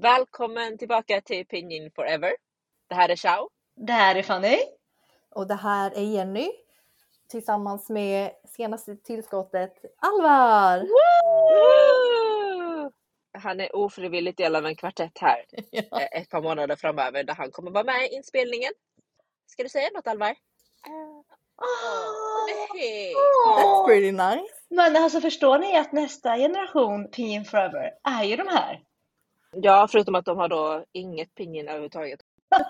Välkommen tillbaka till Pinyin Forever. Det här är Chao. Det här är Fanny. Och det här är Jenny tillsammans med senaste tillskottet Alvar! Woo! Han är ofrivilligt del av en kvartett här Ja. eh, ett par månader framöver där han kommer vara med i inspelningen. Ska du säga något Alvar? Nej. That's pretty nice. Men alltså förstår ni att nästa generation Pin Forever är ju de här? Ja, förutom att de har då inget pinyin överhuvudtaget.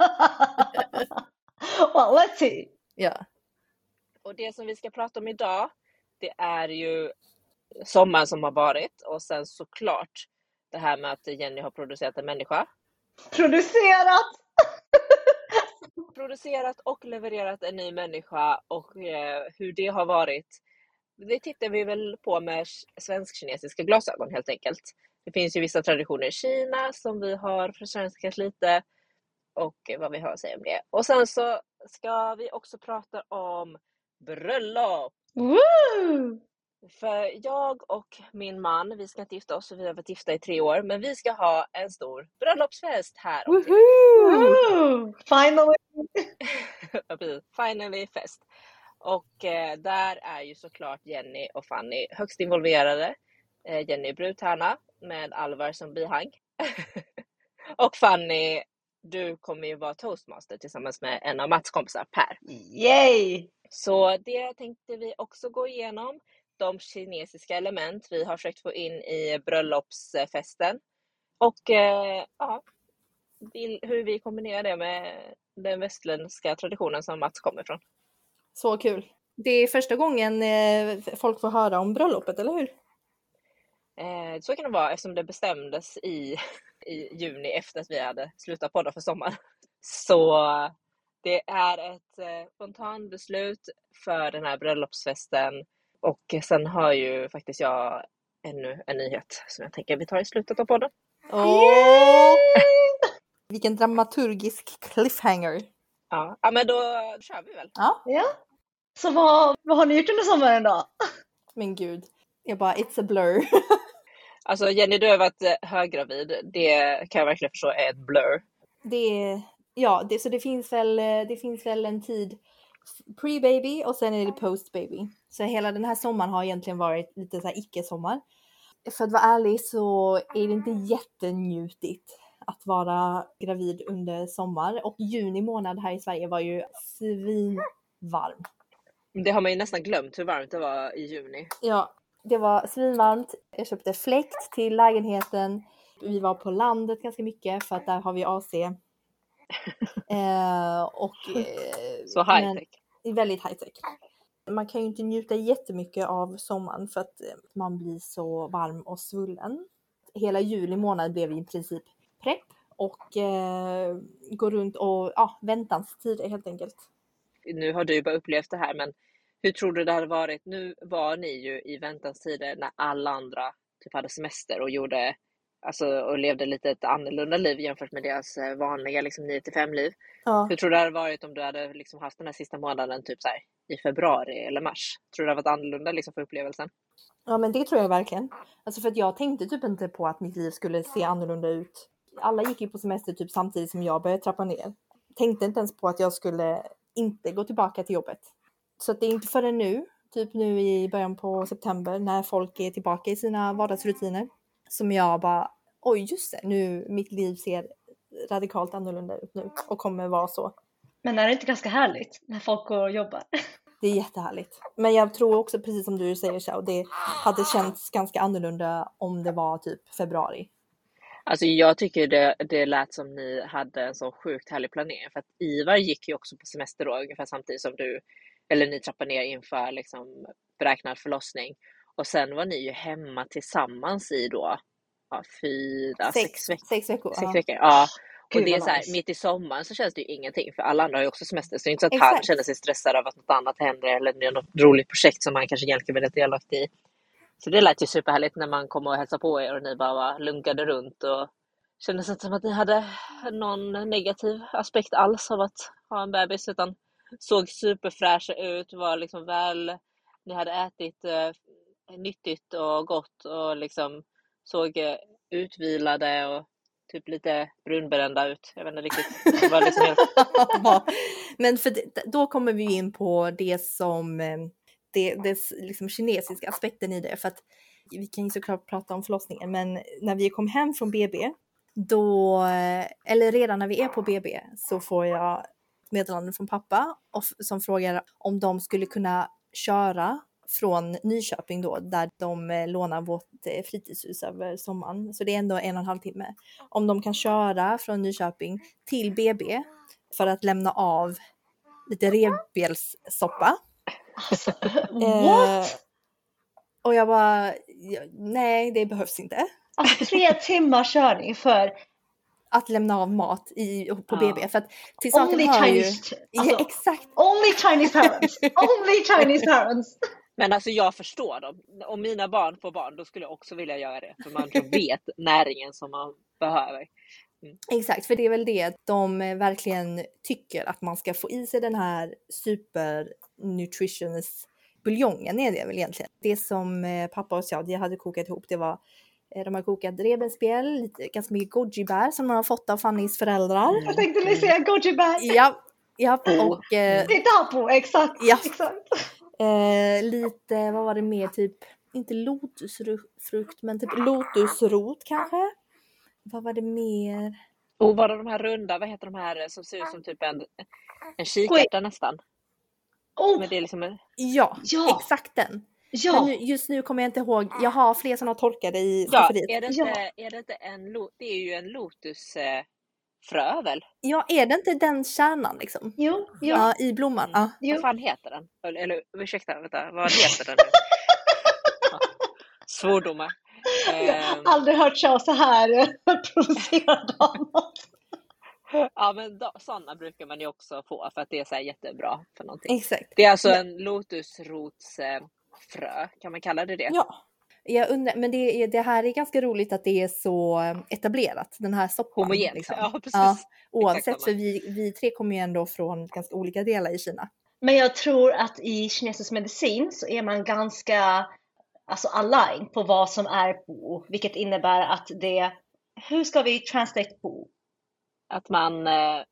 well, let's see. Ja. Och det som vi ska prata om idag, det är ju sommaren som har varit och sen såklart det här med att Jenny har producerat en människa. Producerat! Producerat och levererat en ny människa och eh, hur det har varit. Det tittar vi väl på med svensk-kinesiska glasögon helt enkelt. Det finns ju vissa traditioner i Kina som vi har försvenskat lite och vad vi har att säga om det. Och sen så ska vi också prata om bröllop. Woo! För jag och min man, vi ska inte gifta oss, vi har varit gifta i tre år, men vi ska ha en stor bröllopsfest här. Woohoo! Woo! Finally! Finally fest. Och eh, där är ju såklart Jenny och Fanny högst involverade. Eh, Jenny är brudtärna med Alvar som bihang. och Fanny, du kommer ju vara toastmaster tillsammans med en av Mats kompisar, Per. Yay! Så det tänkte vi också gå igenom. De kinesiska element vi har försökt få in i bröllopsfesten. Och eh, ja, hur vi kombinerar det med den västländska traditionen som Mats kommer ifrån. Så kul. Det är första gången eh, folk får höra om bröllopet, eller hur? Eh, så kan det vara eftersom det bestämdes i, i juni efter att vi hade slutat podda för sommaren. Så det är ett eh, spontant beslut för den här bröllopsfesten. Och sen har ju faktiskt jag ännu en nyhet som jag tänker vi tar i slutet av podden. Åh! Vilken dramaturgisk cliffhanger. Ja, ja men då kör vi väl. Ja, Ja. Så vad, vad har ni gjort under sommaren då? men gud. Jag bara, it's a blur. Alltså Jenny, du har varit eh, höggravid. Det kan jag verkligen förstå är ett blur. det ja, det, så det finns väl, eh, det finns väl en tid pre-baby och sen är det post-baby. Så hela den här sommaren har egentligen varit lite så här icke-sommar. För att vara ärlig så är det inte jättenjutigt att vara gravid under sommar och juni månad här i Sverige var ju svinvarm. Det har man ju nästan glömt hur varmt det var i juni. Ja, det var svinvarmt. Jag köpte fläkt till lägenheten. Vi var på landet ganska mycket för att där har vi AC. Eh, och, eh, Så high men- tech. är väldigt high tech. Man kan ju inte njuta jättemycket av sommaren för att eh, man blir så varm och svullen. Hela juli månad blev i princip prepp och eh, går runt och ja, väntanstider helt enkelt. nu har du bara upplevt det här, men hur tror du det hade varit? Nu var ni ju i väntanstider när alla andra typ hade semester och gjorde alltså, och levde lite ett annorlunda liv jämfört med deras eh, vanliga liksom 9 till 5 liv. Ja. Hur tror du det hade varit om du hade liksom haft den här sista månaden typ så här, i februari eller mars? Tror du det hade varit annorlunda liksom, för upplevelsen? Ja men det tror jag verkligen. Alltså för att jag tänkte typ inte på att mitt liv skulle se annorlunda ut. Alla gick ju på semester typ samtidigt som jag började trappa ner. Tänkte inte ens på att jag skulle inte gå tillbaka till jobbet. Så att det är inte förrän nu, typ nu i början på september när folk är tillbaka i sina vardagsrutiner som jag bara oj just det, nu mitt liv ser radikalt annorlunda ut nu och kommer vara så. Men är det inte ganska härligt när folk går och jobbar? Det är jättehärligt. Men jag tror också precis som du säger Xiao, det hade känts ganska annorlunda om det var typ februari. Alltså jag tycker det, det lät som ni hade en så sjukt härlig planering för att Ivar gick ju också på semester då ungefär samtidigt som du, eller ni trappade ner inför liksom beräknad förlossning. Och sen var ni ju hemma tillsammans i då ja, fyra, sex, veckor. Sex veckor. Sex veckor. Ja. Och Gud, det är så här, mitt i sommaren så känns det ju ingenting för alla andra har ju också semester så det är inte så att han Exakt. känner sig stressad av att något annat händer eller det är något roligt projekt som han kanske egentligen vill delaktig i. Så det lät ju superhärligt när man kom och hälsade på er och ni bara lunkade runt och kändes inte som att ni hade någon negativ aspekt alls av att ha en bebis utan såg superfräscha ut, var liksom väl, ni hade ätit eh, nyttigt och gott och liksom såg eh, utvilade och typ lite brunbrända ut. Jag vet inte riktigt. Det var liksom helt... Ja, Men för det, då kommer vi in på det som eh, det, det liksom kinesiska aspekten i det. För att vi kan ju såklart prata om förlossningen, men när vi kom hem från BB, då, eh, eller redan när vi är på BB, så får jag meddelande från pappa och, som frågar om de skulle kunna köra från Nyköping då, där de eh, lånar vårt eh, fritidshus över sommaren. Så det är ändå en och en halv timme. Om de kan köra från Nyköping till BB för att lämna av lite revbenssoppa. What? Eh, och jag bara, nej det behövs inte. Alltså tre timmars körning för Att lämna av mat i, på Ja. BB. För att till saken only hör ju... Chinese, Ja, alltså, exakt. only Chinese parents. only Chinese parents. Men alltså jag förstår dem. Om mina barn får barn, då skulle jag också vilja göra det. För man vet näringen som man behöver. Exakt, för det är väl det att de eh, verkligen tycker att man ska få i sig den här super nutritious buljongen är det väl egentligen. Det som eh, pappa och jag hade kokat ihop det var de har kokat revbensspjäll, ganska mycket gojibär som de har fått av Fannys föräldrar. Jag tänkte ni säga goji bag. Ja, ja Oh. och eh, Det är tapo, exakt. Ja. exakt. eh, lite, vad var det mer, typ, inte lotusfrukt men typ lotusrot kanske? Vad var det mer? Och var det de här runda, vad heter de här som ser ut som typ en, en kikärta nästan? Oh, Men det är liksom en, Ja, Ja. exakt den. Men ja. nu, just nu kommer jag inte ihåg. Jag har fler sådana torkade i ja, skafferiet. är det Ja. inte, är det inte en, lo- det är ju en lotusfrö frö väl? Ja, är det inte den kärnan liksom? Jo, Ja, ja. i blomman. Ja. Jo. Vad fan heter den? Eller, eller ursäkta, vänta, vad heter den? Ja. Svordomar. Jag har Ehm, aldrig hört Charles så här eh, provocerad av något. ja men då, sådana brukar man ju också få för att det är så här jättebra för någonting. Exakt. Det är alltså en lotusrotsfrö, frö, kan man kalla det det? Ja. Jag undrar, men det, det här är ganska roligt att det är så etablerat, den här soppan. Homogent. liksom. Ja, precis. Ja, oavsett, för vi, vi tre kommer ju ändå från ganska olika delar i Kina. Men jag tror att i kinesisk medicin så är man ganska alltså aligned på vad som är bo, vilket innebär att det, hur ska vi translate bo? Att man eh,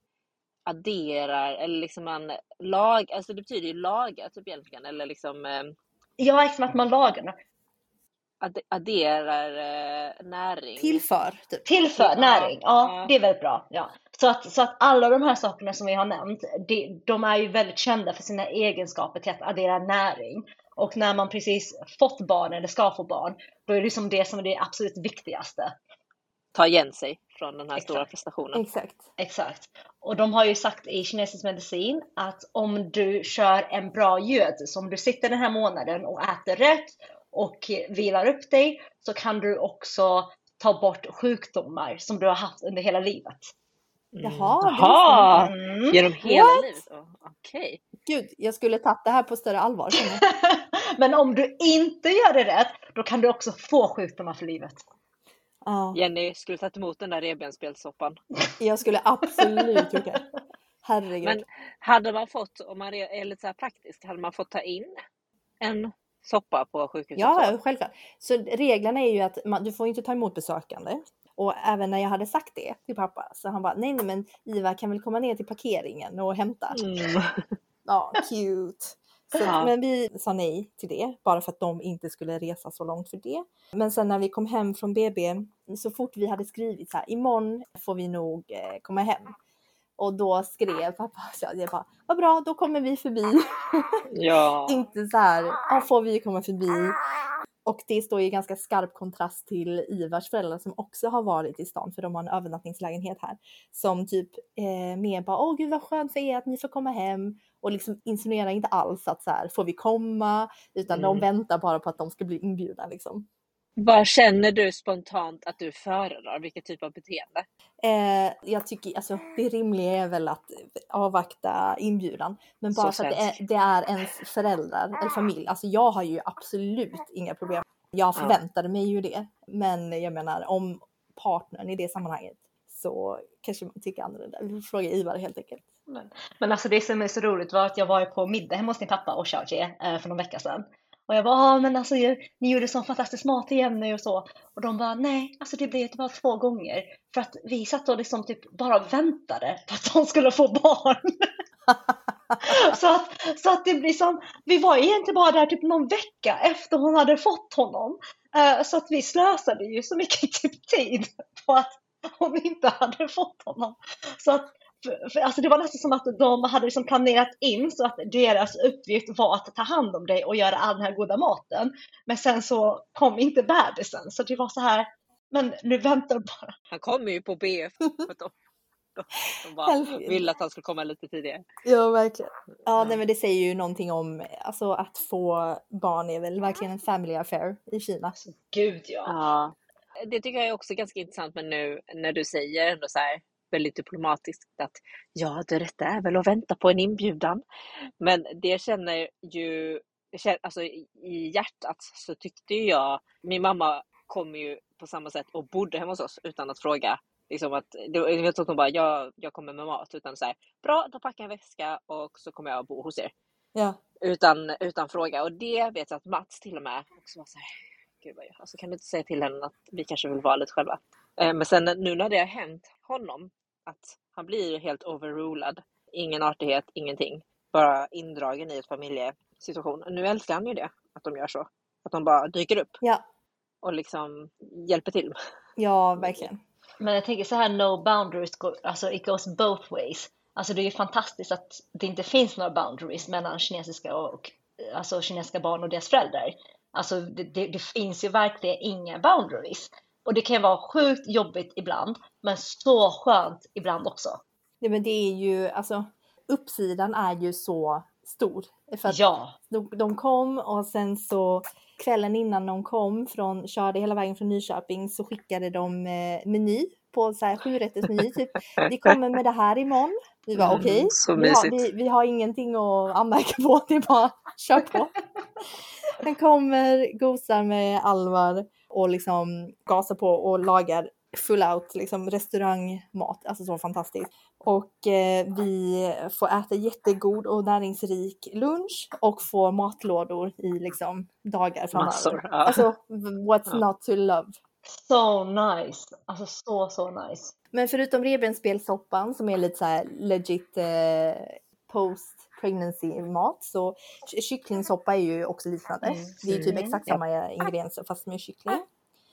adderar eller liksom man lag, alltså det betyder ju laga typ egentligen eller liksom eh, Ja, liksom att man lagar, adde- adderar eh, näring. Tillför, typ. tillför Ja, näring. Ja, ja. det är väldigt bra. Ja. Så, att, så att alla de här sakerna som vi har nämnt, det, de är ju väldigt kända för sina egenskaper till att addera näring. Och när man precis fått barn eller ska få barn, då är det liksom det som är det absolut viktigaste. Ta igen sig från den här Exakt. stora prestationen. Exakt. Exakt. Och de har ju sagt i kinesisk medicin att om du kör en bra göd, så om du sitter den här månaden och äter rätt och vilar upp dig, så kan du också ta bort sjukdomar som du har haft under hela livet. Mm. Jaha, Jaha! Mm. Genom hela What? livet? Okej. Gud, jag skulle tagit det här på större allvar. Men om du inte gör det rätt, då kan du också få sjukdomar för livet. Ja, Jenny skulle tagit emot den där revbensspjällssoppan. jag skulle absolut gjort det. Herregud. Men hade man fått, om man är lite så praktisk, hade man fått ta in en soppa på sjukhuset? Ja, självklart. Så reglerna är ju att man, du får inte ta emot besökande. Och även när jag hade sagt det till pappa så han bara nej, nej men Ivar kan väl komma ner till parkeringen och hämta. Mm. Ja, cute. Så, Ja. Men vi sa nej till det bara för att de inte skulle resa så långt för det. Men sen när vi kom hem från BB så fort vi hade skrivit så här imorgon får vi nog eh, komma hem. Och då skrev pappa så jag bara vad bra då kommer vi förbi. Ja. inte så här, ja får vi komma förbi. Och det står i ganska skarp kontrast till Ivars föräldrar som också har varit i stan för de har en övernattningslägenhet här. Som typ eh, mer bara, åh gud vad skönt för er att ni får komma hem. Och liksom insinuerar inte alls att så här, får vi komma? Utan de Mm. väntar bara på att de ska bli inbjudna liksom. Vad känner du spontant att du föredrar? Vilket typ av beteende? Eh, jag tycker alltså det rimliga är väl att avvakta inbjudan. Men bara Så för att det är, det är ens föräldrar eller familj. Alltså jag har ju absolut inga problem. Jag Ja. förväntade mig ju det. Men jag menar om partnern i det sammanhanget så kanske man tycker annorlunda. Vi får fråga Ivar helt enkelt. Men, men alltså det som är så roligt var att jag var på middag hemma hos din pappa och Xiaojie eh, för någon vecka sedan. Och jag bara, ah, men alltså ni gjorde sån fantastisk mat igen nu och så. Och de bara, nej, alltså det blev bara två gånger. För att vi satt och liksom typ bara väntade på att de skulle få barn. så, att, så att det blir som, vi var egentligen bara där typ någon vecka efter hon hade fått honom. Eh, så att vi slösade ju så mycket typ tid på att hon inte hade fått honom. Så att för, för, alltså det var nästan som att de hade liksom planerat in så att deras uppgift var att ta hand om dig och göra all den här goda maten. Men sen så kom inte bebisen så det var så här, men nu väntar de bara. Han kommer ju på BF. För de, de, de bara ville att han skulle komma lite tidigare. Ja, verkligen. Ja, nej, men det säger ju någonting om, alltså att få barn är väl verkligen en family affair i Kina. Alltså, gud ja. ja. Det tycker jag är också ganska intressant men nu när du säger ändå så här, väldigt diplomatiskt att ja, det rätta är väl att vänta på en inbjudan. Men det känner ju, alltså i hjärtat så tyckte jag, min mamma kom ju på samma sätt och bodde hemma hos oss utan att fråga. Liksom att, var inte att hon bara, jag, jag kommer med mat, utan så här, bra, då packar jag en väska och så kommer jag bo hos er. Ja. Utan, utan fråga. Och det vet jag att Mats till och med också var så här, gud vad jag, alltså kan du inte säga till henne att vi kanske vill vara lite själva? Eh, men sen nu när det har hänt honom att han blir helt overrulad. Ingen artighet, ingenting. Bara indragen i ett familjesituation. Nu älskar han ju det, att de gör så. Att de bara dyker upp. Ja. Och liksom hjälper till. Ja, verkligen. Men jag tänker så här, no boundaries, alltså it goes both ways. Alltså det är ju fantastiskt att det inte finns några boundaries mellan kinesiska och alltså kinesiska barn och deras föräldrar. Alltså det, det, det finns ju verkligen inga boundaries. Och det kan vara sjukt jobbigt ibland, men så skönt ibland också. Ja, men det är ju, alltså uppsidan är ju så stor. För ja. De, de kom och sen så kvällen innan de kom från, körde hela vägen från Nyköping så skickade de eh, meny på så här sjurättersmeny typ. Vi kommer med det här imorgon. Vi var mm, okej, okay. vi, har, vi, vi har ingenting att anmärka på, det är bara kör på. Den kommer, gosar med Alvar och liksom gasar på och lagar full out liksom restaurangmat, alltså så fantastiskt. Och eh, vi får äta jättegod och näringsrik lunch och få matlådor i liksom dagar framöver. Massor, ja. Alltså what's ja. not to love? So nice, alltså så så nice. Men förutom revbensspelssoppan som är lite så här legit eh, post pregnancy mat så kycklingsoppa är ju också liknande. Mm. Det är typ exakt samma ingredienser fast med kyckling.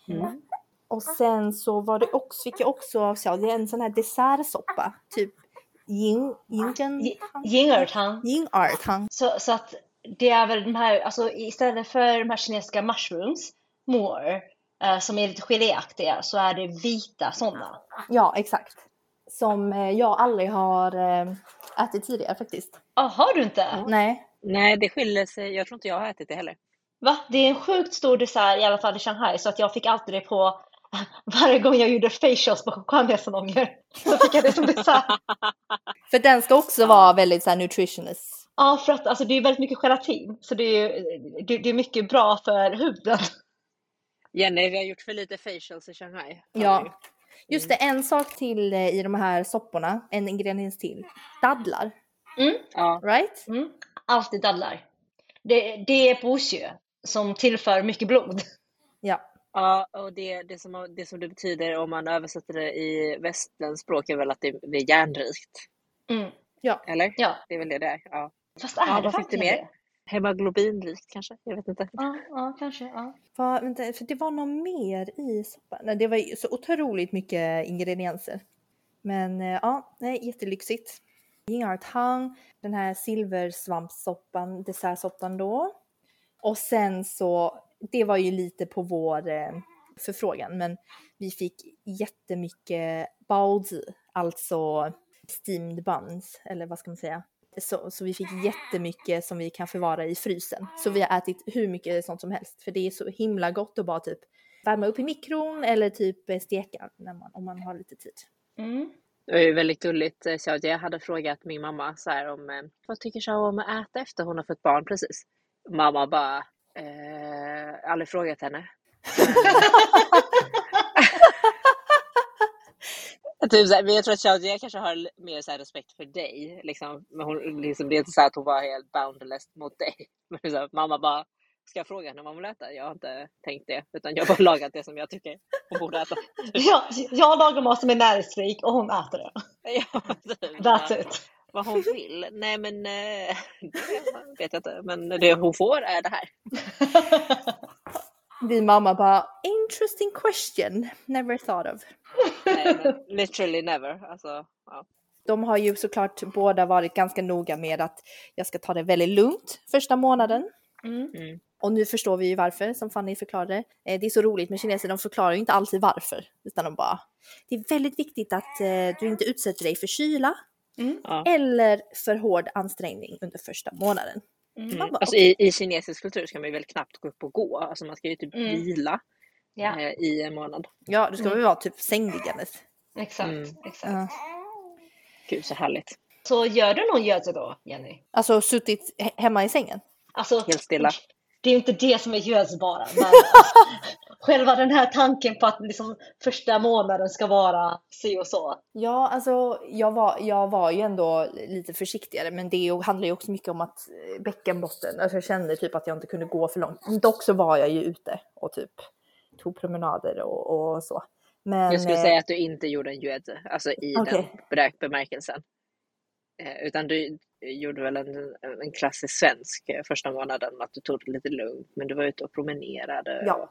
Mm. Och sen så var det också, fick jag också av det är en sån här dessertsoppa, typ yin, Ying'ertang. Ying'ertang. Så, så att det är väl de här, alltså istället för de här kinesiska mushrooms, more, eh, som är lite geléaktiga, så är det vita sådana. Ja, exakt. Som eh, jag aldrig har eh, ätit tidigare faktiskt. Ah, har du inte? Nej. Nej, det skiljer sig. Jag tror inte jag har ätit det heller. Va? Det är en sjukt stor dessert i alla fall i Shanghai så att jag fick alltid det på varje gång jag gjorde facials på skönhetssalonger. Så fick jag det som dessert. för den ska också vara väldigt så här nutritionist. Ja, för att alltså, det är väldigt mycket gelatin. Så det är, det, det är mycket bra för huden. Jenny, vi har gjort för lite facials i Shanghai. Ja. Just det, en sak till eh, i de här sopporna, en ingrediens till. Dadlar. Mm. Ja. Right? Mm. Alltid dadlar. Det, det är bosjö som tillför mycket blod. Ja. Ja, och det, det, som, det som det betyder om man översätter det i västerländskt språk är väl att det, det är järnrikt. Mm. Ja. Eller? Ja. Det är väl det det är. Ja. Fast är ja, det faktiskt det? Mer? Hemoglobinrikt kanske? Jag vet inte. Ja, ja kanske. Ja. Va, vänta, för det var något mer i soppan. Nej, det var så otroligt mycket ingredienser. Men eh, ja, nej, jättelyxigt. Ying'er den här silversvampsoppan, dessertsoppan då. Och sen så, det var ju lite på vår eh, förfrågan, men vi fick jättemycket baozi, alltså steamed buns, eller vad ska man säga? Så, så vi fick jättemycket som vi kan förvara i frysen. Så vi har ätit hur mycket sånt som helst, för det är så himla gott att bara typ värma upp i mikron eller typ steka när man, om man har lite tid. Mm. Det var ju väldigt gulligt. Så jag hade frågat min mamma så här om eh, vad tycker Shao om att äta efter hon har fått barn precis. Mamma bara, eh, aldrig frågat henne. typ så här, men jag tror att Xiaojie kanske har mer så respekt för dig. Liksom. Men hon, liksom, det är inte så att hon var helt boundless mot dig. Men så här, mamma bara, Ska jag fråga henne vad hon vill äta? Jag har inte tänkt det, utan jag har bara lagat det som jag tycker hon borde äta. Ja, jag lagar mat som är näringsrik och hon äter det. Ja, typ. That's it. Vad hon vill? Nej men eh, det vet jag inte. Men det hon får är det här. Din mamma bara interesting question, never thought of. Nej, literally never. Alltså, ja. De har ju såklart båda varit ganska noga med att jag ska ta det väldigt lugnt första månaden. Mm. Mm. Och nu förstår vi ju varför, som Fanny förklarade. Eh, Det är så roligt med kineser, de förklarar ju inte alltid varför. Utan de bara, det är väldigt viktigt att eh, du inte utsätter dig för kyla Ja. eller för hård ansträngning under första månaden. Mm. Bara, Alltså, i, I kinesisk kultur ska man ju väl knappt gå upp och gå. Alltså, man ska ju typ Mm. vila Ja, eh, i en månad. Ja, du ska väl vara typ sängliggandes. exakt. Mm. exakt. Ja. Gud så härligt. Så gör du någon gödse då, Jenny? Alltså suttit he- hemma i sängen. Alltså, Helt stilla. det är ju inte det som är gödse bara. Men själva den här tanken på att liksom första månaden ska vara si och så. Ja, alltså jag var, jag var ju ändå lite försiktigare, men det handlar ju också mycket om att eh, bäckenbotten, alltså jag kände typ att jag inte kunde gå för långt. Dock så var jag ju ute och typ tog promenader och, och så. Men, Jag skulle eh, säga att du inte gjorde en juete, alltså i Okej. den bemärkelsen. Eh, utan du gjorde väl en, en klassisk svensk eh, första månaden, att du tog det lite lugnt, men du var ute och promenerade Ja. och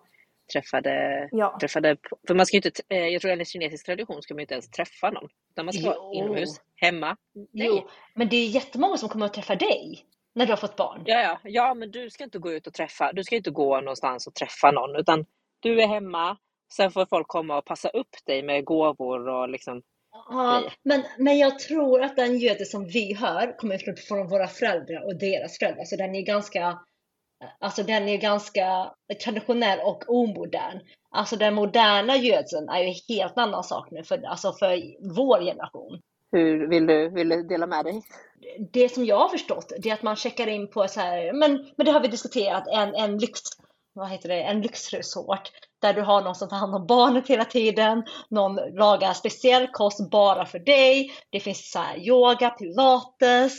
träffade, Ja, träffade, för man ska ju inte, eh, jag tror enligt kinesisk tradition ska man ju inte ens träffa någon, utan man ska vara Jo. inomhus, hemma. Nej. Jo, men det är jättemånga som kommer att träffa dig när du har fått barn. Ja, ja, ja, men du ska inte gå ut och träffa, du ska inte gå någonstans och träffa någon, utan du är hemma, sen får folk komma och passa upp dig med gåvor och liksom, Ja, grejer. men, men jag tror att den gödel som vi hör kommer från- från våra föräldrar och deras föräldrar. Så den är ganska, alltså den är ganska traditionell och omodern. Alltså den moderna gödseln är ju en helt annan sak nu för, alltså för vår generation. hur vill du, vill du dela med dig? Det som jag har förstått det är att man checkar in på så här, men, men det har vi diskuterat, en, en lyx, vad heter det, en lyxresort där du har någon som tar hand om barnet hela tiden, någon lagar speciell kost bara för dig, det finns så här yoga, pilates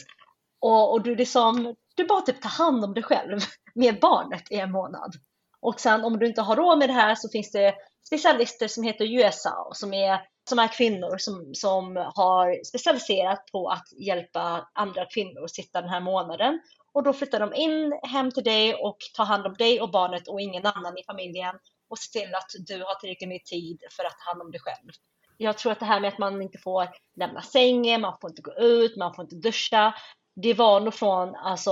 och, och du liksom, du bara typ tar hand om dig själv med barnet i en månad. Och sen om du inte har råd med det här så finns det specialister som heter USA som är, som är kvinnor som, som har specialiserat på att hjälpa andra kvinnor att sitta den här månaden. Och då flyttar de in hem till dig och tar hand om dig och barnet och ingen annan i familjen och ser till att du har tillräckligt med tid för att ta hand om dig själv. Jag tror att det här med att man inte får lämna sängen, man får inte gå ut, man får inte duscha. Det var nog från alltså,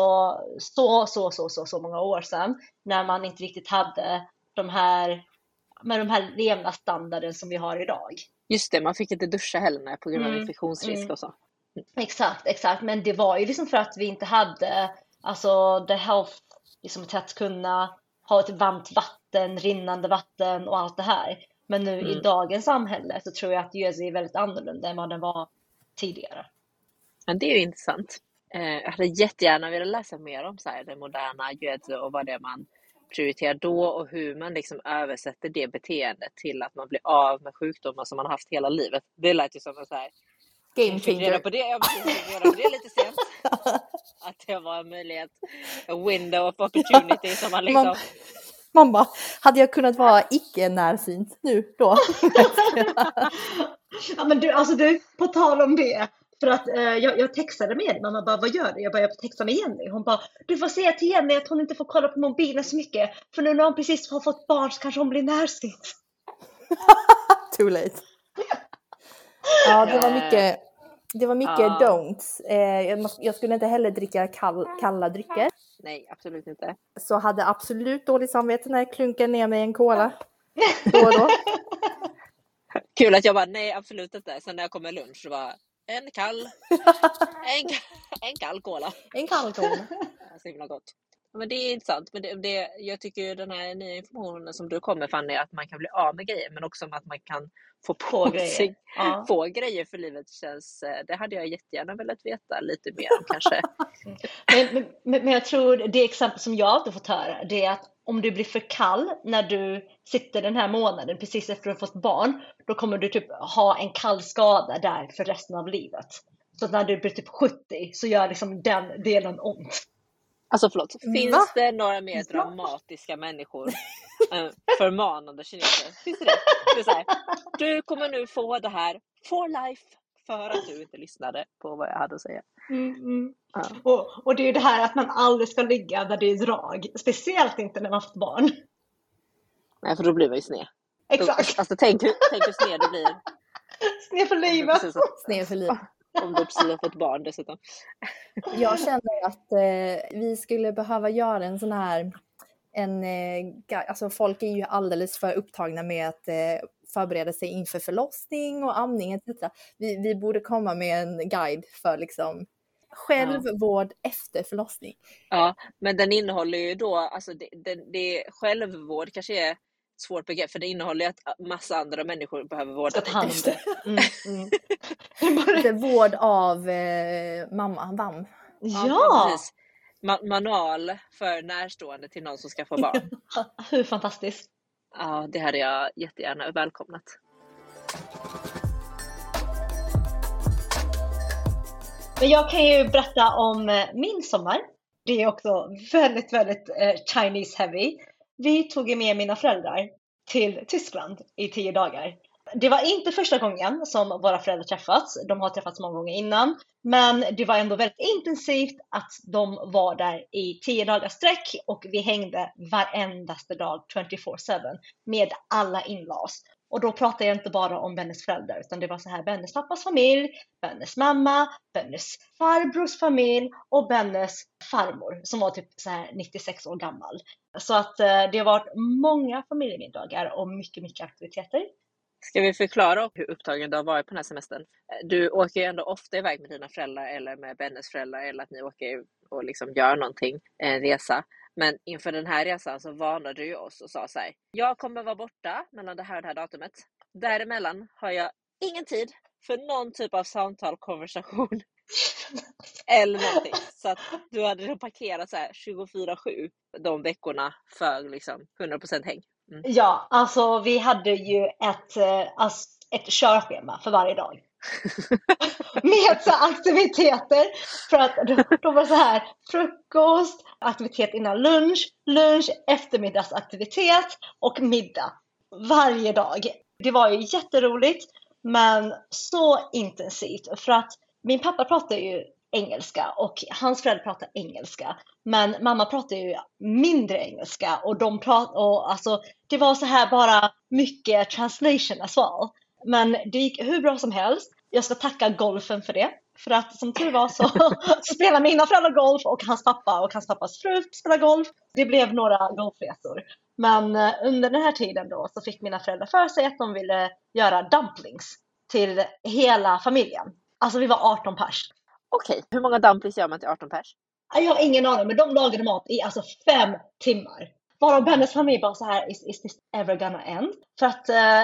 så, så, så, så, så många år sedan när man inte riktigt hade de här, med de här levnadsstandarden som vi har idag. Just det, man fick inte duscha heller på grund av Mm, infektionsrisk mm. och så. Exakt, exakt. Men det var ju liksom för att vi inte hade alltså the health, liksom till att kunna ha ett varmt vatten, rinnande vatten och allt det här. Men nu i Mm. dagens samhälle så tror jag att USA är väldigt annorlunda än vad den var tidigare. Men det är ju intressant. Eh, jag hade jättegärna velat läsa mer om så här, det moderna judo och vad det är man prioriterar då och hur man liksom översätter det beteendet till att man blir av med sjukdomar som man har haft hela livet. Det lät ju som en så här, game jag reda changer. på det, jag fick reda på det lite sent. Att det var en möjlighet, a window of opportunity som man liksom... Man- Mamma, hade jag kunnat vara icke närsynt nu då? Ja men du, alltså du, på tal om det. För att eh, jag, jag textade med mamma bara vad gör du? Jag bara jag textar med Jenny. Hon bara du får säga till Jenny att hon inte får kolla på mobilen så mycket. För nu när hon precis har fått barn så kanske hon blir närsynt. Too late. Ja, det var mycket, det var mycket Ja. don'ts. Eh, jag, skulle inte heller dricka kall, kalla drycker. Nej, absolut inte. Så hade absolut dåligt samvete när jag klunkade ner mig en cola. Då och då. Kul att jag bara, nej absolut inte. Sen när jag kom med lunch så var en kall, en, en kall cola. En kall cola. Så himla gott. Men det är intressant. Men det, det, jag tycker ju den här nya informationen som du kommer Fanny, att man kan bli av med grejer men också att man kan få på grejer. sig Ja. få grejer för livet känns, eh, det hade jag jättegärna velat veta lite mer om kanske. Men, men, men jag tror det exempel som jag alltid fått höra det är att om du blir för kall när du sitter den här månaden precis efter att du fått barn då kommer du typ ha en kall skada där för resten av livet. Så när du blir typ 70 så gör liksom den delen ont. Alltså förlåt, finns Va? det några mer dramatiska människor än förmanande kineser? Finns det det? det är så här, du kommer nu få det här for life för att du inte lyssnade på vad jag hade att säga. Mm, mm. Ja. Och, och det är ju det här att man aldrig ska ligga där det är drag. Speciellt inte när man fått barn. Nej, för då blir man ju sned. Då- Exakt. Alltså tänk tänk hur sned du blir. Sned för livet. Sned för livet. Om du precis har fått barn dessutom. Jag känner att eh, vi skulle behöva göra en sån här, en, eh, alltså folk är ju alldeles för upptagna med att eh, förbereda sig inför förlossning och amning etc. Vi, vi borde komma med en guide för liksom självvård efter förlossning. Ja, men den innehåller ju då, alltså det, det, det självvård kanske är svårt begrepp för det innehåller ju att massa andra människor behöver vårda hand dig. det. Mm, mm. Vård av eh, mamma, VAM. Ja! precis. Ma- manual för närstående till någon som ska få barn. Hur fantastiskt. Ja, det hade jag jättegärna välkomnat. Men jag kan ju berätta om eh, min sommar. Det är också väldigt, väldigt eh, Chinese heavy. Vi tog med mina föräldrar till Tyskland i tio dagar. Det var inte första gången som våra föräldrar träffats. De har träffats många gånger innan. Men det var ändå väldigt intensivt att de var där i tio dagars sträck och vi hängde varendaste dag 24-7 med alla inlas. Och då pratar jag inte bara om Bennes föräldrar utan det var så här Bennes pappas familj, Bennes mamma, Bennes farbrors familj och Bennes farmor som var typ så här 96 år gammal. Så att eh, det har varit många familjemiddagar och mycket, mycket aktiviteter. Ska vi förklara hur upptagen du har varit på den här semestern? Eh, du åker ju ändå ofta iväg med dina föräldrar eller med Bennes föräldrar eller att ni åker och liksom gör någonting, eh, en resa. Men inför den här resan så varnade du ju oss och sa så här. Jag kommer vara borta mellan det här och det här datumet. Däremellan har jag ingen tid för någon typ av samtal, konversation eller någonting. Så att du hade då parkerat så här 24-7 de veckorna för liksom 100% häng. Ja, alltså vi hade ju ett, alltså, ett körschema för varje dag. Med så aktiviteter. För att de var så här frukost, aktivitet innan lunch, lunch, eftermiddagsaktivitet och middag. Varje dag. Det var ju jätteroligt men så intensivt för att min pappa pratar ju engelska och hans föräldrar pratar engelska. Men mamma pratar ju mindre engelska och de pratar, och alltså det var så här bara mycket translation as well. Men det gick hur bra som helst. Jag ska tacka golfen för det. För att som tur var så spelade mina föräldrar golf och hans pappa och hans pappas fru spelade golf. Det blev några golfresor. Men eh, under den här tiden då så fick mina föräldrar för sig att de ville göra dumplings till hela familjen. Alltså vi var 18 pers. Okej, hur många dumplings gör man till 18 pers? Jag har ingen aning, men de lagade mat i alltså fem timmar. Varav Bennes familj bara så här, is, is this ever gonna end? För att eh,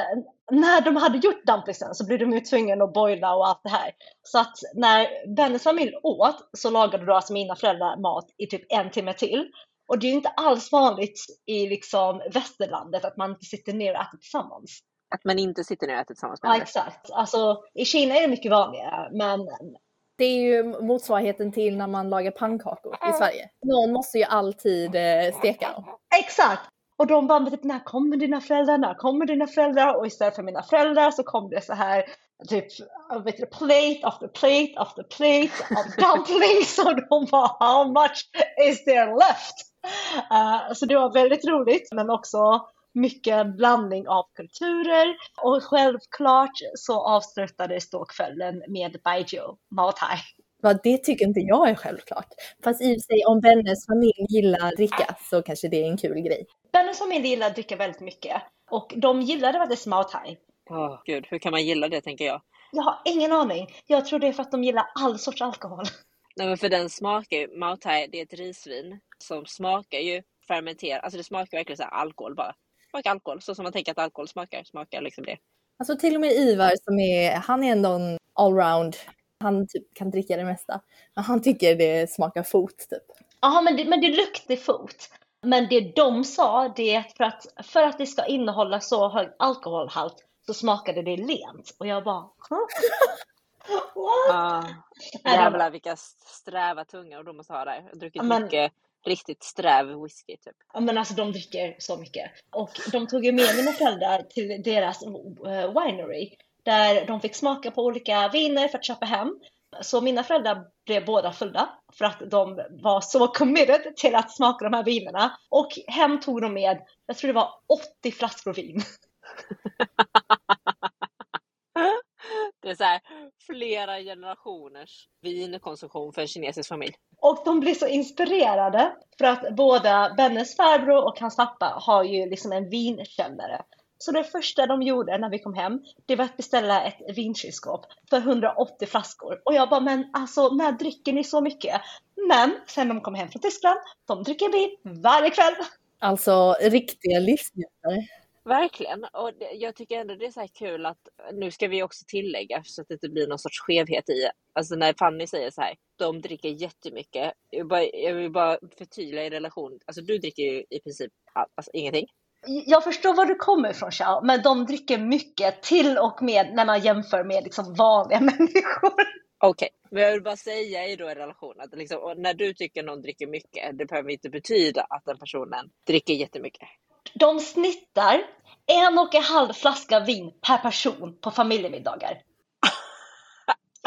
när de hade gjort dumplingsen så blev de ju tvungna att boila och allt det här. Så att när Bennes familj åt så lagade då alltså mina föräldrar mat i typ en timme till. Och det är ju inte alls vanligt i liksom västerlandet att man sitter ner och äter tillsammans. Att man inte sitter ner och äter tillsammans med Ja, andra. exakt. Alltså i Kina är det mycket vanligare, men Det är ju motsvarigheten till när man lagar pannkakor i Sverige. Någon måste ju alltid eh, steka dem. Exakt! Och de bara, typ, när kommer dina föräldrar? När kommer dina föräldrar? Och istället för mina föräldrar så kom det så här typ vet du, plate after plate after plate of dumplings och de bara how much is there left? Uh, så det var väldigt roligt men också mycket blandning av kulturer och självklart så avslutades då kvällen med baijiu, mao thai. Va, det tycker inte jag är självklart. Fast i och sig om Bennes familj gillar att dricka så kanske det är en kul grej. Bennes familj gillar att dricka väldigt mycket och de gillade faktiskt mao thai. Åh, gud, hur kan man gilla det tänker jag? Jag har ingen aning. Jag tror det är för att de gillar all sorts alkohol. Nej men för den smakar ju, Mao Thai det är ett risvin som smakar ju fermenterat, alltså det smakar verkligen så här alkohol bara. Smakar alkohol, så som man tänker att alkohol smakar, smakar liksom det. Alltså till och med Ivar som är, han är ändå en allround. Han typ kan dricka det mesta. Men han tycker det smakar fot typ. Ja, men det, men det luktar fot. Men det de sa, det är att för, att för att det ska innehålla så hög alkoholhalt så smakade det lent. Och jag bara? What? Var- jävlar vilka sträva tungor de måste ha där. Jag har druckit Men- mycket riktigt sträv whisky typ. Ja men alltså de dricker så mycket. Och de tog ju med mina föräldrar till deras uh, winery där de fick smaka på olika viner för att köpa hem. Så mina föräldrar blev båda fulla för att de var så committed till att smaka de här vinerna. Och hem tog de med, jag tror det var 80 flaskor vin. Det är så här, flera generationers vinkonsumtion för en kinesisk familj. Och de blir så inspirerade för att båda Bennes farbror och hans pappa har ju liksom en vinkällare. Så det första de gjorde när vi kom hem, det var att beställa ett vinkylskåp för 180 flaskor. Och jag bara, men alltså när dricker ni så mycket? Men sen de kom hem från Tyskland, de dricker vin varje kväll. Alltså riktiga livsnjutare. Verkligen. Och jag tycker ändå det är så kul att nu ska vi också tillägga så att det inte blir någon sorts skevhet i. Alltså när Fanny säger så här, de dricker jättemycket. Jag, bara, jag vill bara förtydliga i relation. Alltså du dricker ju i princip alltså, ingenting. Jag förstår var du kommer ifrån Chao, men de dricker mycket till och med när man jämför med liksom vanliga människor. Okej, okay. men jag vill bara säga i då en relation att liksom, när du tycker någon dricker mycket, det behöver inte betyda att den personen dricker jättemycket. De snittar en och en halv flaska vin per person på familjemiddagar.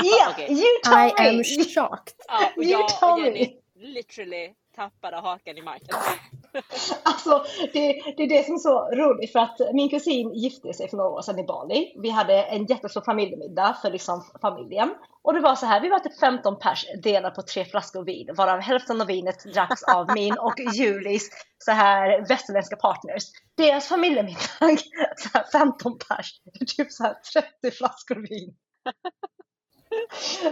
Yeah, okay. you tell I me! I am shocked. Ja, och jag och Jenny literally tappade hakan i marken. alltså, det, det, är det som är så roligt för att min kusin gifte sig för några år sedan i Bali. Vi hade en jättestor familjemiddag för liksom familjen. Och det var så här, vi var typ 15 pers delade på tre flaskor vin, varav hälften av vinet dracks av min och Julis så här västerländska partners. Deras familjemiddag, så här 15 pers, typ så här 30 flaskor vin.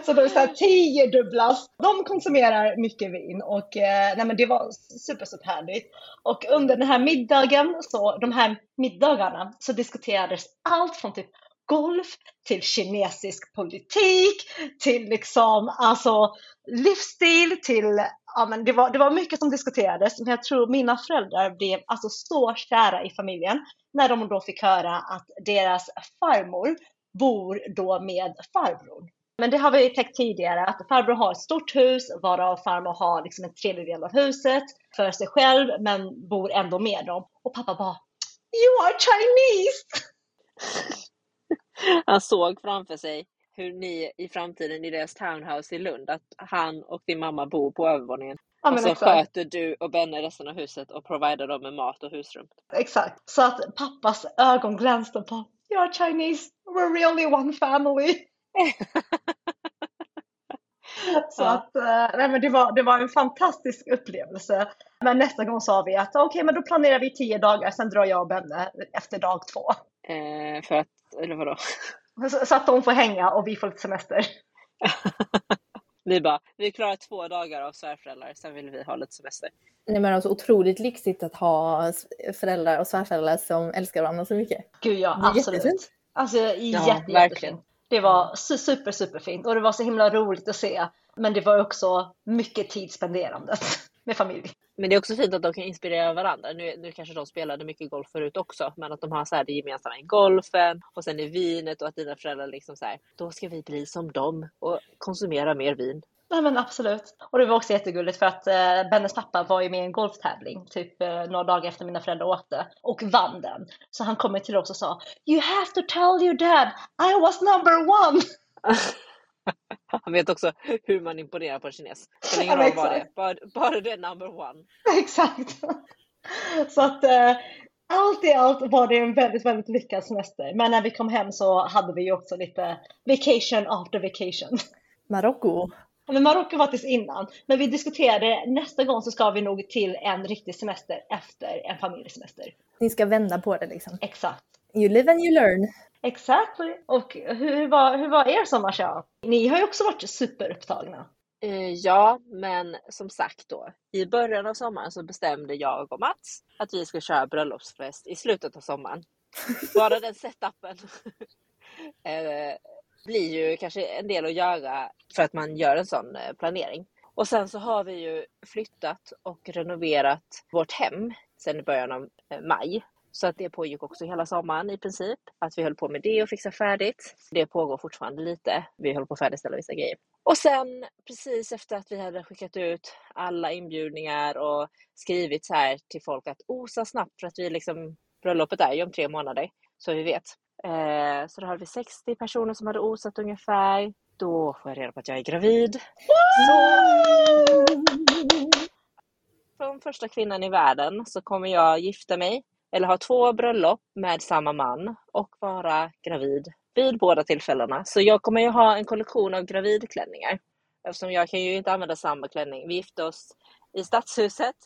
Så de så här tio dubblas. De konsumerar mycket vin och eh, nej men det var super, super härligt. Och under den här middagen, så de här middagarna, så diskuterades allt från typ golf till kinesisk politik till liksom alltså livsstil till ja men det var, det var mycket som diskuterades men jag tror mina föräldrar blev alltså så kära i familjen när de då fick höra att deras farmor bor då med farbror. Men det har vi täckt tidigare att farbror har ett stort hus varav farmor har liksom en tredjedel av huset för sig själv men bor ändå med dem. Och pappa bara You are Chinese! Han såg framför sig hur ni i framtiden i deras townhouse i Lund, att han och din mamma bor på övervåningen. Ja, och så exakt. sköter du och Benne resten av huset och provider dem med mat och husrum. Exakt, så att pappas ögon glänste på You are Chinese, we're really one family. Så att, eh, nej men det var, det var en fantastisk upplevelse. Men nästa gång sa vi att okej, okay, men då planerar vi tio dagar, sen drar jag och Benne efter dag två. Eh, för att, eller vadå? Så, så att de får hänga och vi får lite semester. vi bara, vi klarar två dagar av svärföräldrar, sen vill vi ha lite semester. Nej men alltså otroligt lyxigt att ha föräldrar och svärföräldrar som älskar varandra så mycket. Gud ja, absolut. Alltså ja, jätte, jättefint. Det var super, super fint och det var så himla roligt att se. Men det var också mycket tid spenderandet med familj. Men det är också fint att de kan inspirera varandra. Nu, nu kanske de spelade mycket golf förut också, men att de har så här det gemensamma i golfen och sen i vinet och att dina föräldrar liksom så här, då ska vi bli som dem och konsumera mer vin. Nej men absolut. Och det var också jättegulligt för att eh, Bennes pappa var ju med i en golftävling typ eh, några dagar efter mina föräldrar åkte och vann den. Så han kom till oss och sa You have to tell your dad I was number one! Han vet också hur man imponerar på en kines. Det ingen roll vad det är, bara, bara det är number one. Exakt! Så att eh, allt i allt var det en väldigt, väldigt lyckad semester. Men när vi kom hem så hade vi ju också lite vacation after vacation. Marocko men Marocko var tills innan. Men vi diskuterade nästa gång så ska vi nog till en riktig semester efter en familjesemester. Ni ska vända på det liksom? Exakt. You live and you learn. Exactly. Och hur var, hur var er sommar Ni har ju också varit superupptagna. Eh, ja, men som sagt då, i början av sommaren så bestämde jag och Mats att vi ska köra bröllopsfest i slutet av sommaren. Bara den setupen eh, blir ju kanske en del att göra för att man gör en sån eh, planering. Och sen så har vi ju flyttat och renoverat vårt hem sedan i början av eh, maj. Så att det pågick också hela sommaren i princip. Att vi höll på med det och fixa färdigt. Det pågår fortfarande lite. Vi håller på att färdigställa vissa grejer. Och sen precis efter att vi hade skickat ut alla inbjudningar och skrivit så här till folk att osa snabbt för att vi liksom bröllopet är ju om tre månader så vi vet. Eh, så då hade vi 60 personer som hade osat ungefär. Då får jag reda på att jag är gravid. Så, som första kvinnan i världen så kommer jag gifta mig eller ha två bröllop med samma man och vara gravid vid båda tillfällena. Så jag kommer ju ha en kollektion av gravidklänningar. Eftersom jag kan ju inte använda samma klänning. Vi gifte oss i Stadshuset.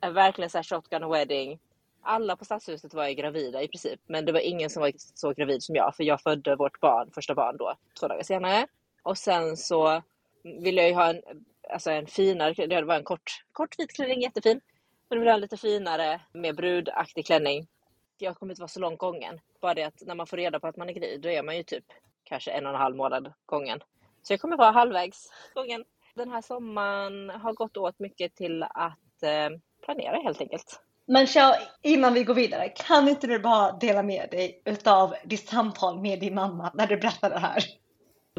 Verkligen så här shotgun wedding. Alla på Stadshuset var ju gravida i princip. Men det var ingen som var så gravid som jag. För jag födde vårt barn, första barn då, två dagar senare. Och sen så ville jag ju ha en, alltså en finare, det var en kort, kort vit klänning, jättefin. Men jag ville ha en lite finare, mer brudaktig klänning. Jag kommer inte vara så långt gången. Bara det att när man får reda på att man är gravid, då är man ju typ kanske en och en halv månad gången. Så jag kommer vara halvvägs gången. Den här sommaren har gått åt mycket till att eh, planera helt enkelt. Men Xiao, innan vi går vidare, kan inte du bara dela med dig utav ditt samtal med din mamma när du berättar det här?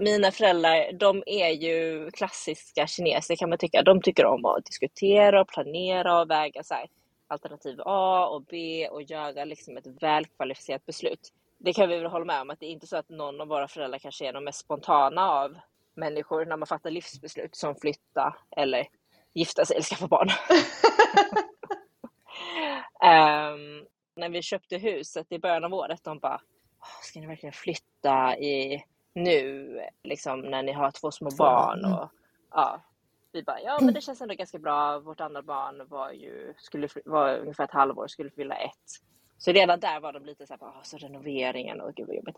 Mina föräldrar, de är ju klassiska kineser kan man tycka. De tycker om att diskutera och planera och väga så här, alternativ A och B och göra liksom ett välkvalificerat beslut. Det kan vi väl hålla med om att det är inte så att någon av våra föräldrar kanske är de mest spontana av människor när man fattar livsbeslut som flytta eller gifta sig eller skaffa barn. um, när vi köpte huset i början av året, de bara Ska ni verkligen flytta i nu, liksom när ni har två små barn? Och, ja, vi bara, ja men det känns ändå ganska bra. Vårt andra barn var ju, skulle, var ungefär ett halvår, skulle fylla ett. Så redan där var de lite så här, så renoveringen och gud vad jobbigt.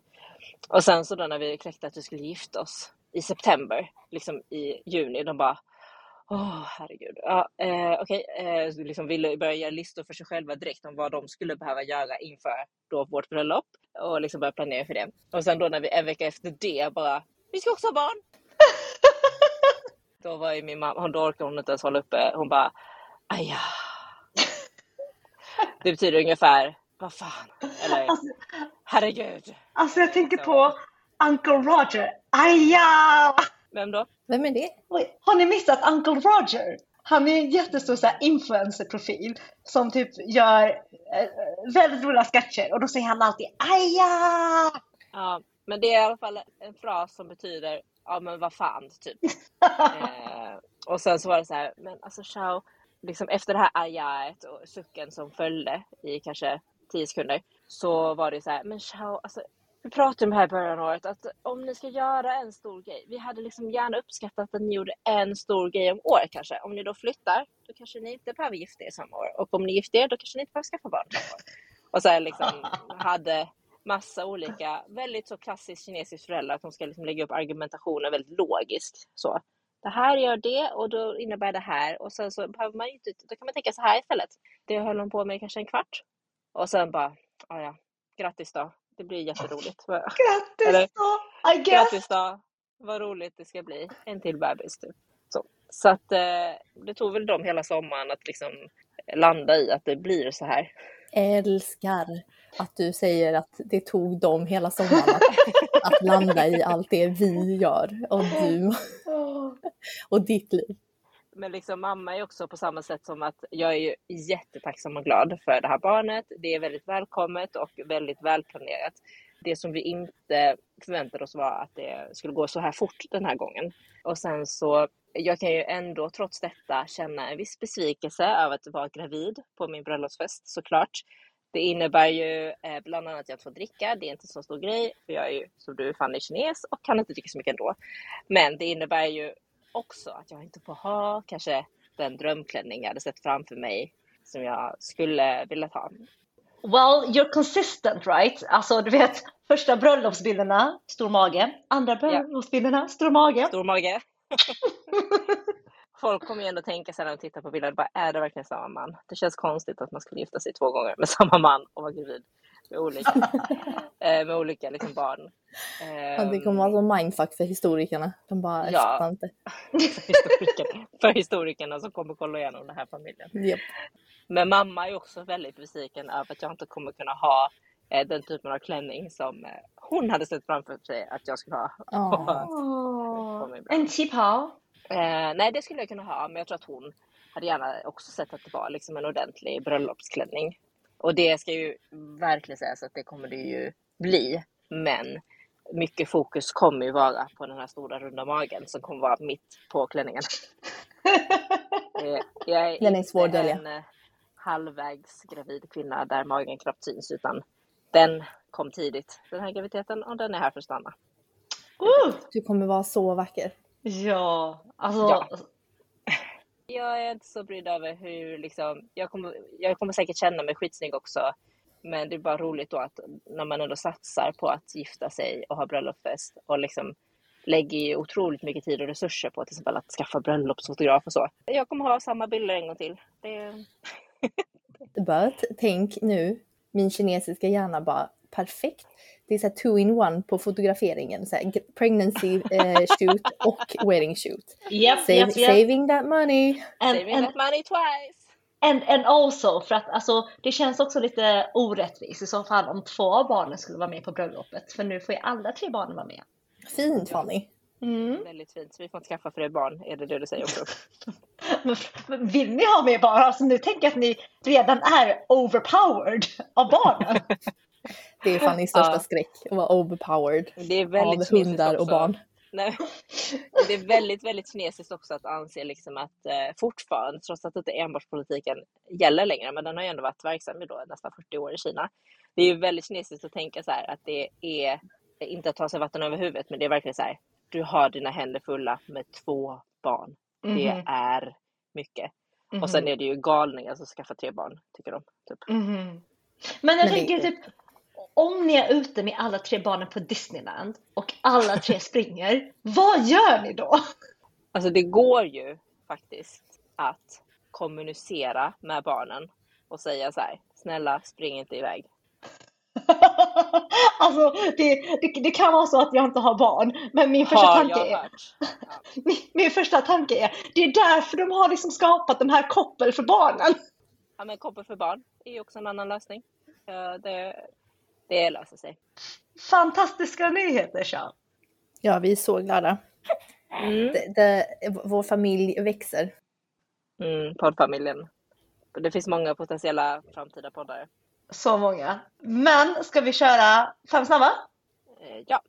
Och sen så då när vi kläckte att vi skulle gifta oss i september, liksom i juni, de bara oh, herregud. Ja, eh, Okej, okay. eh, liksom ville börja göra listor för sig själva direkt om vad de skulle behöva göra inför då vårt bröllop och liksom börja planera för det. Och sen då när vi en vecka efter det bara, vi ska också ha barn. då var ju min mamma, då orkade hon inte ens hålla uppe. Hon bara, aja. det betyder ungefär, vad fan. Eller, alltså, herregud. Alltså jag tänker så. på Uncle Roger. Aja! Vem då? Vem är det? Oj, har ni missat Uncle Roger? Han är en jättestor så här, influencerprofil som typ gör eh, väldigt roliga sketcher och då säger han alltid aja! Ja, men det är i alla fall en fras som betyder ja men vad fan typ. eh, och sen så var det så här, men alltså ciao, liksom efter det här ajaet och sucken som följde i kanske tio sekunder så var det så här, men ciao, alltså vi pratade om det här i början av året, att om ni ska göra en stor grej, vi hade liksom gärna uppskattat att ni gjorde en stor grej om året kanske. Om ni då flyttar, då kanske ni inte behöver gifta er samma år. Och om ni gifter er, då kanske ni inte behöver skaffa barn samma år. Och så liksom hade massa olika, väldigt så klassiskt kinesiskt föräldrar, att de ska liksom lägga upp argumentationen väldigt logiskt. Så. Det här gör det och då innebär det här och sen så behöver man inte, då kan man tänka så här istället. Det höll de på med kanske en kvart. Och sen bara, ja ja, grattis då, det blir jätteroligt. Grattis Eller, då! I guess. Grattis då! Vad roligt det ska bli. En till bebis typ. Så, så att eh, det tog väl dem hela sommaren att liksom landa i att det blir så här. Älskar att du säger att det tog dem hela sommaren att, att landa i allt det vi gör och du och ditt liv men liksom mamma är också på samma sätt som att jag är ju jättetacksam och glad för det här barnet. Det är väldigt välkommet och väldigt välplanerat. Det som vi inte förväntade oss var att det skulle gå så här fort den här gången. Och sen så, jag kan ju ändå trots detta känna en viss besvikelse över att vara gravid på min bröllopsfest såklart. Det innebär ju eh, bland annat att jag inte får dricka. Det är inte så stor grej, för jag är ju som du Fanny kines och kan inte dricka så mycket ändå. Men det innebär ju också att jag inte får ha kanske den drömklänning jag hade sett framför mig som jag skulle vilja ha. Well, you're consistent right? Alltså du vet, första bröllopsbilderna, stor mage. Andra bröllopsbilderna, yeah. stor mage. Stor mage. Folk kommer ju ändå tänka sig när de tittar på bilder, bara, är det verkligen samma man? Det känns konstigt att man skulle gifta sig två gånger med samma man och vara gravid. Med olika, eh, med olika liksom barn. Ja, det kommer vara Ehm, som mindfuck för historikerna. De bara, Ja. fattar inte. för historikerna, för historikerna som kommer kolla igenom den här familjen. Japp. Men mamma är också väldigt besviken över att jag inte kommer kunna ha eh, den typen av klänning som eh, hon hade sett framför sig att jag skulle ha. En chipao. Eh, nej, det skulle jag kunna ha, men jag tror att hon hade gärna också sett att det var liksom en ordentlig bröllopsklänning. Och det ska ju verkligen sägas att det kommer det ju bli. Men mycket fokus kommer ju vara på den här stora runda magen som kommer vara mitt på klänningen. Eh, jag är Den är inte svår dölja. en eh, halvvägs gravid kvinna där magen knappt syns utan den kom tidigt den här graviditeten och den är här för att stanna. Uh, Du kommer vara så vacker. ja, alltså. Ja. Jag är inte så brydd över hur liksom, jag kommer, jag kommer säkert känna mig skitsnygg också. Men det är bara roligt då att när man ändå satsar på att gifta sig och ha bröllopsfest och liksom lägger ju otroligt mycket tid och resurser på till exempel att skaffa bröllopsfotograf och så. Jag kommer ha samma bilder en gång till. Det, But tänk nu, min kinesiska hjärna bara perfekt. Det är så här two in one på fotograferingen. Så här, pregnancy eh, shoot och wedding shoot. Yep, Save, yep, yep. Saving that money. And, saving and, that money twice! and, and also, för att alltså, det känns också lite orättvist i så fall om två av barnen skulle vara med på bröllopet. För nu får ju alla tre barnen vara med. Fint Fanny. Mm. Väldigt fint. Så vi får inte skaffa fler barn, är det det du säger också? Men, men vill ni ha med barn? Alltså nu tänker jag att ni redan är overpowered av barnen. Det är Fannys största Ja. skräck, att vara overpowered Det är väldigt av hundar och också. barn. Nej, det är väldigt, väldigt kinesiskt också att anse liksom att eh, fortfarande, trots att inte enbarnspolitiken gäller längre, men den har ju ändå varit verksam i då nästan 40 år i Kina. Det är ju väldigt kinesiskt att tänka så här att det är inte att ta sig vatten över huvudet, men det är verkligen så här. Du har dina händer fulla med två barn. Det Mhm, är mycket. Och sen är det ju galningar som skaffar tre barn, tycker de. Typ. mhm. Men jag Men det- tänker typ, om ni är ute med alla tre barnen på Disneyland och alla tre springer, vad gör ni då? Alltså det går ju faktiskt att kommunicera med barnen och säga så här, snälla spring inte iväg. alltså, det, det, det kan vara så att jag inte har barn, men min första Har tanke är. Ja. min, min första tanke är, det är därför de har liksom skapat den här koppel för barnen. Ja, men koppel för barn är ju också en annan lösning. Ja, det, det löser sig. Fantastiska nyheter, Sean. Ja, vi är så glada. Mm. Det, det, vår familj växer. Mm, poddfamiljen. Det finns många potentiella framtida poddare. Så många. Men ska vi köra fem snabba? Eh, ja,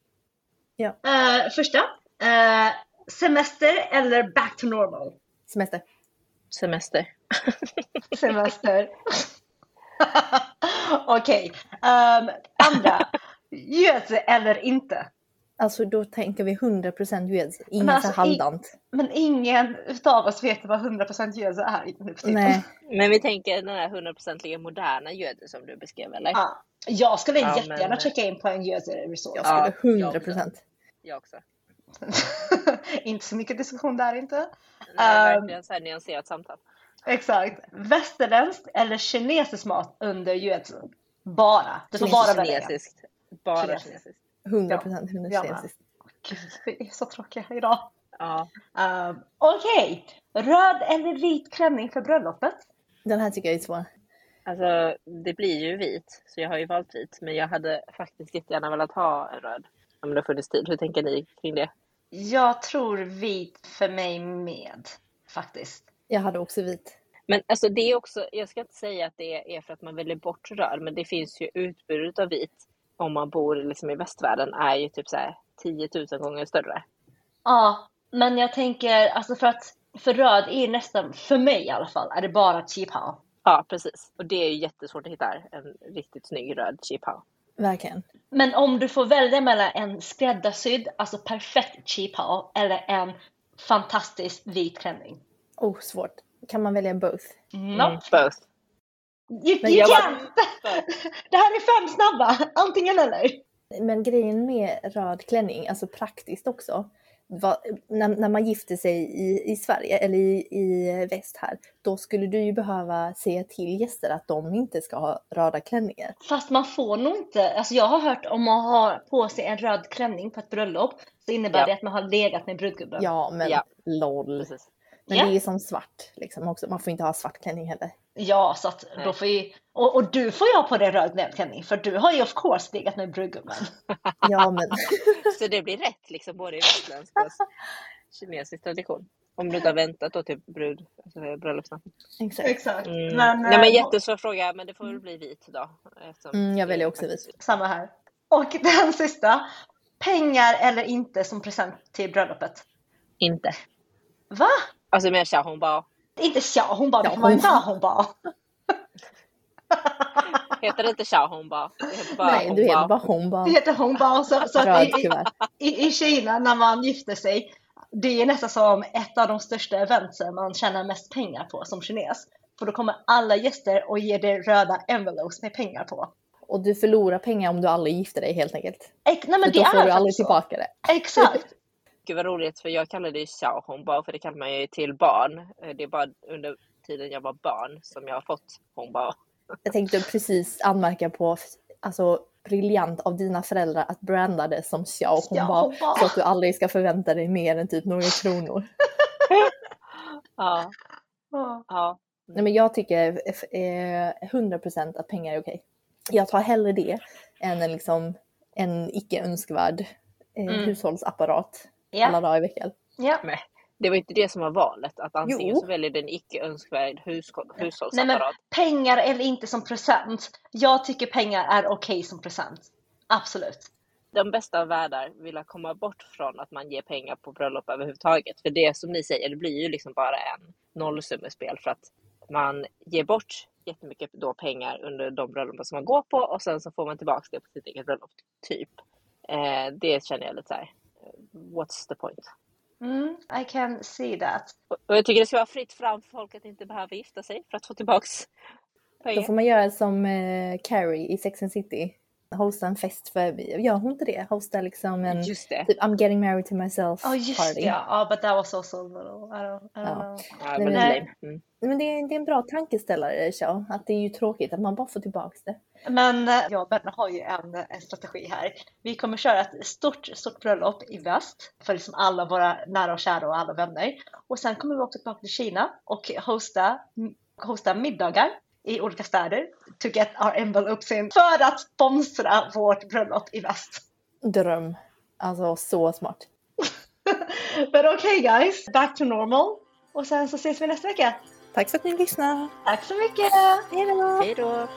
Eh, första. eh, semester eller back to normal? Semester. semester. Semester. Okej. ehm, andra. Gödse eller inte? Alltså då tänker vi 100% göds, inget alltså, så halvdant. Men ingen utav oss vet vad 100% gödse är nu för. Nej, Men vi tänker den här 100% moderna gödet som du beskrev, eller? Ja. Jag skulle Ja, jättegärna men- checka in på en gödselresort. jag Ja, skulle jag 100%. Jag också. inte så mycket diskussion där inte. Nej, Ehm. verkligen så här nyanserat samtal. Exakt. Västerländskt eller kinesisk mat under gödseln? Bara. Du får bara välja. Kinesiskt. Bara Kinesiskt. kinesiskt. 100% Ja, 100% men. Gud, vi är så tråkiga idag. Ja. Um, Okej, röd eller vit klänning för bröllopet? Den här tycker jag är svår. Alltså, det blir ju vit, så jag har ju valt vit. Men jag hade faktiskt jättegärna velat ha en röd. Om det funnits tid. Hur tänker ni kring det? Jag tror vit för mig med, faktiskt. Jag hade också vit. Men alltså det är också, jag ska inte säga att det är för att man väljer bort röd, men det finns ju utbudet av vit om man bor liksom i västvärlden är ju typ så här 10 000 gånger större. Ja, men jag tänker alltså för att för röd är nästan, för mig i alla fall, är det bara cheap how. Ja, precis. Och det är ju jättesvårt att hitta en riktigt snygg röd cheap how. Verkligen. Men om du får välja mellan en skräddarsydd, alltså perfekt cheap how, eller en fantastisk vit klänning. Oh, svårt. Kan man välja both? Nope. Mm, both. You, Men you jag can't! Det här är fem snabba, antingen eller. Men grejen med röd klänning, alltså praktiskt också, vad, när, när man gifter sig i, i Sverige eller i, i väst här, då skulle du ju behöva säga till gäster att de inte ska ha röda klänningar. Fast man får nog inte, alltså jag har hört om man har på sig en röd klänning på ett bröllop så innebär Ja. det att man har legat med brudgubben. Ja, men Ja. LOL. Precis. Men Ja. det är som svart liksom också. Man får inte ha svart klänning heller. Ja, så att då får ju, och, och du får ju ha på dig röd klänning för du har ju of course legat med brudgubben. Ja, men Så det blir rätt liksom både i västerländsk och kinesisk tradition. Om du inte har väntat då till brud, alltså bröllopsnatten. exakt. Exakt. Mm. Men, Nej men eh, jättesvår fråga, men det får väl bli vit då. Mm, jag väljer också faktiskt- Samma här. Och den sista. Pengar eller inte som present till bröllopet? Inte. Va? Alltså mer tja, hon bara, Inte hon bara, Ja, det hon- inte ha, hon bara. heter det inte tja hon bara? Det heter bara Nej, du heter bara. Det heter hon bara. Så, så att i, kuvert. i, I Kina när man gifter sig, det är nästan som ett av de största eventsen man tjänar mest pengar på som kines. För då kommer alla gäster och ger dig röda envelopes med pengar på. Och du förlorar pengar om du aldrig gifter dig helt enkelt. Ex- nej men För det då får är du aldrig så. tillbaka det. Exakt. Gud vad roligt för jag kallar det ju tja hon bara för det kallar man ju till barn. Eh, Det är bara under tiden jag var barn som jag har fått hon bara. Jag tänkte precis anmärka på alltså, briljant av dina föräldrar att branda det som xiao hon Ja, så att du aldrig ska förvänta dig mer än typ några kronor. Ja, Ja. ja. Nej men jag tycker eh, 100% att pengar är okej. Jag tar hellre det än en, liksom, en icke önskvärd eh, Mm. hushållsapparat alla Ja. dagar i veckan. ja. Men det var inte det som var valet. Att antingen Jo. så väljer du en icke önskvärd hushållsapparat. men pengar eller inte som present. Jag tycker pengar är okej som present. Absolut. de bästa av världar vill komma bort från att man ger pengar på bröllop överhuvudtaget. För det som ni säger, det blir ju liksom bara en nollsummespel för att man ger bort jättemycket då pengar under de bröllopen som man går på och sen så får man tillbaka det på sitt eget bröllop. Typ. Eh, det känner jag lite så här. What's the point? Mm, I can see that. Och jag tycker det ska vara fritt fram för folk att inte behöva gifta sig för att få tillbaks Då pengar. får man göra som eh, Carrie i Sex and City. Hosta en fest för, gör hon inte det? Hosta liksom en, Just det. typ I'm getting married to myself Oh just party. ja. but that was also a little, I don't, I don't Ja. know. Ja, Nej, men men- lame. Mm. Men det är, det är en bra tankeställare, Xiao. Att det är ju tråkigt att man bara får tillbaks det. Men eh, jag och Benna har ju en, en strategi här. Vi kommer köra ett stort, stort bröllop i väst för liksom alla våra nära och kära och alla vänner. Och sen kommer vi åka tillbaka till Kina och hosta, hosta middagar i olika städer to get our envelopes in för att sponsra vårt bröllop i väst. Dröm. Alltså så smart. Men okej okay, guys, back to normal. Och sen så ses vi nästa vecka. Tack för att ni lyssnade. Tack så mycket! Hej då! Hej då!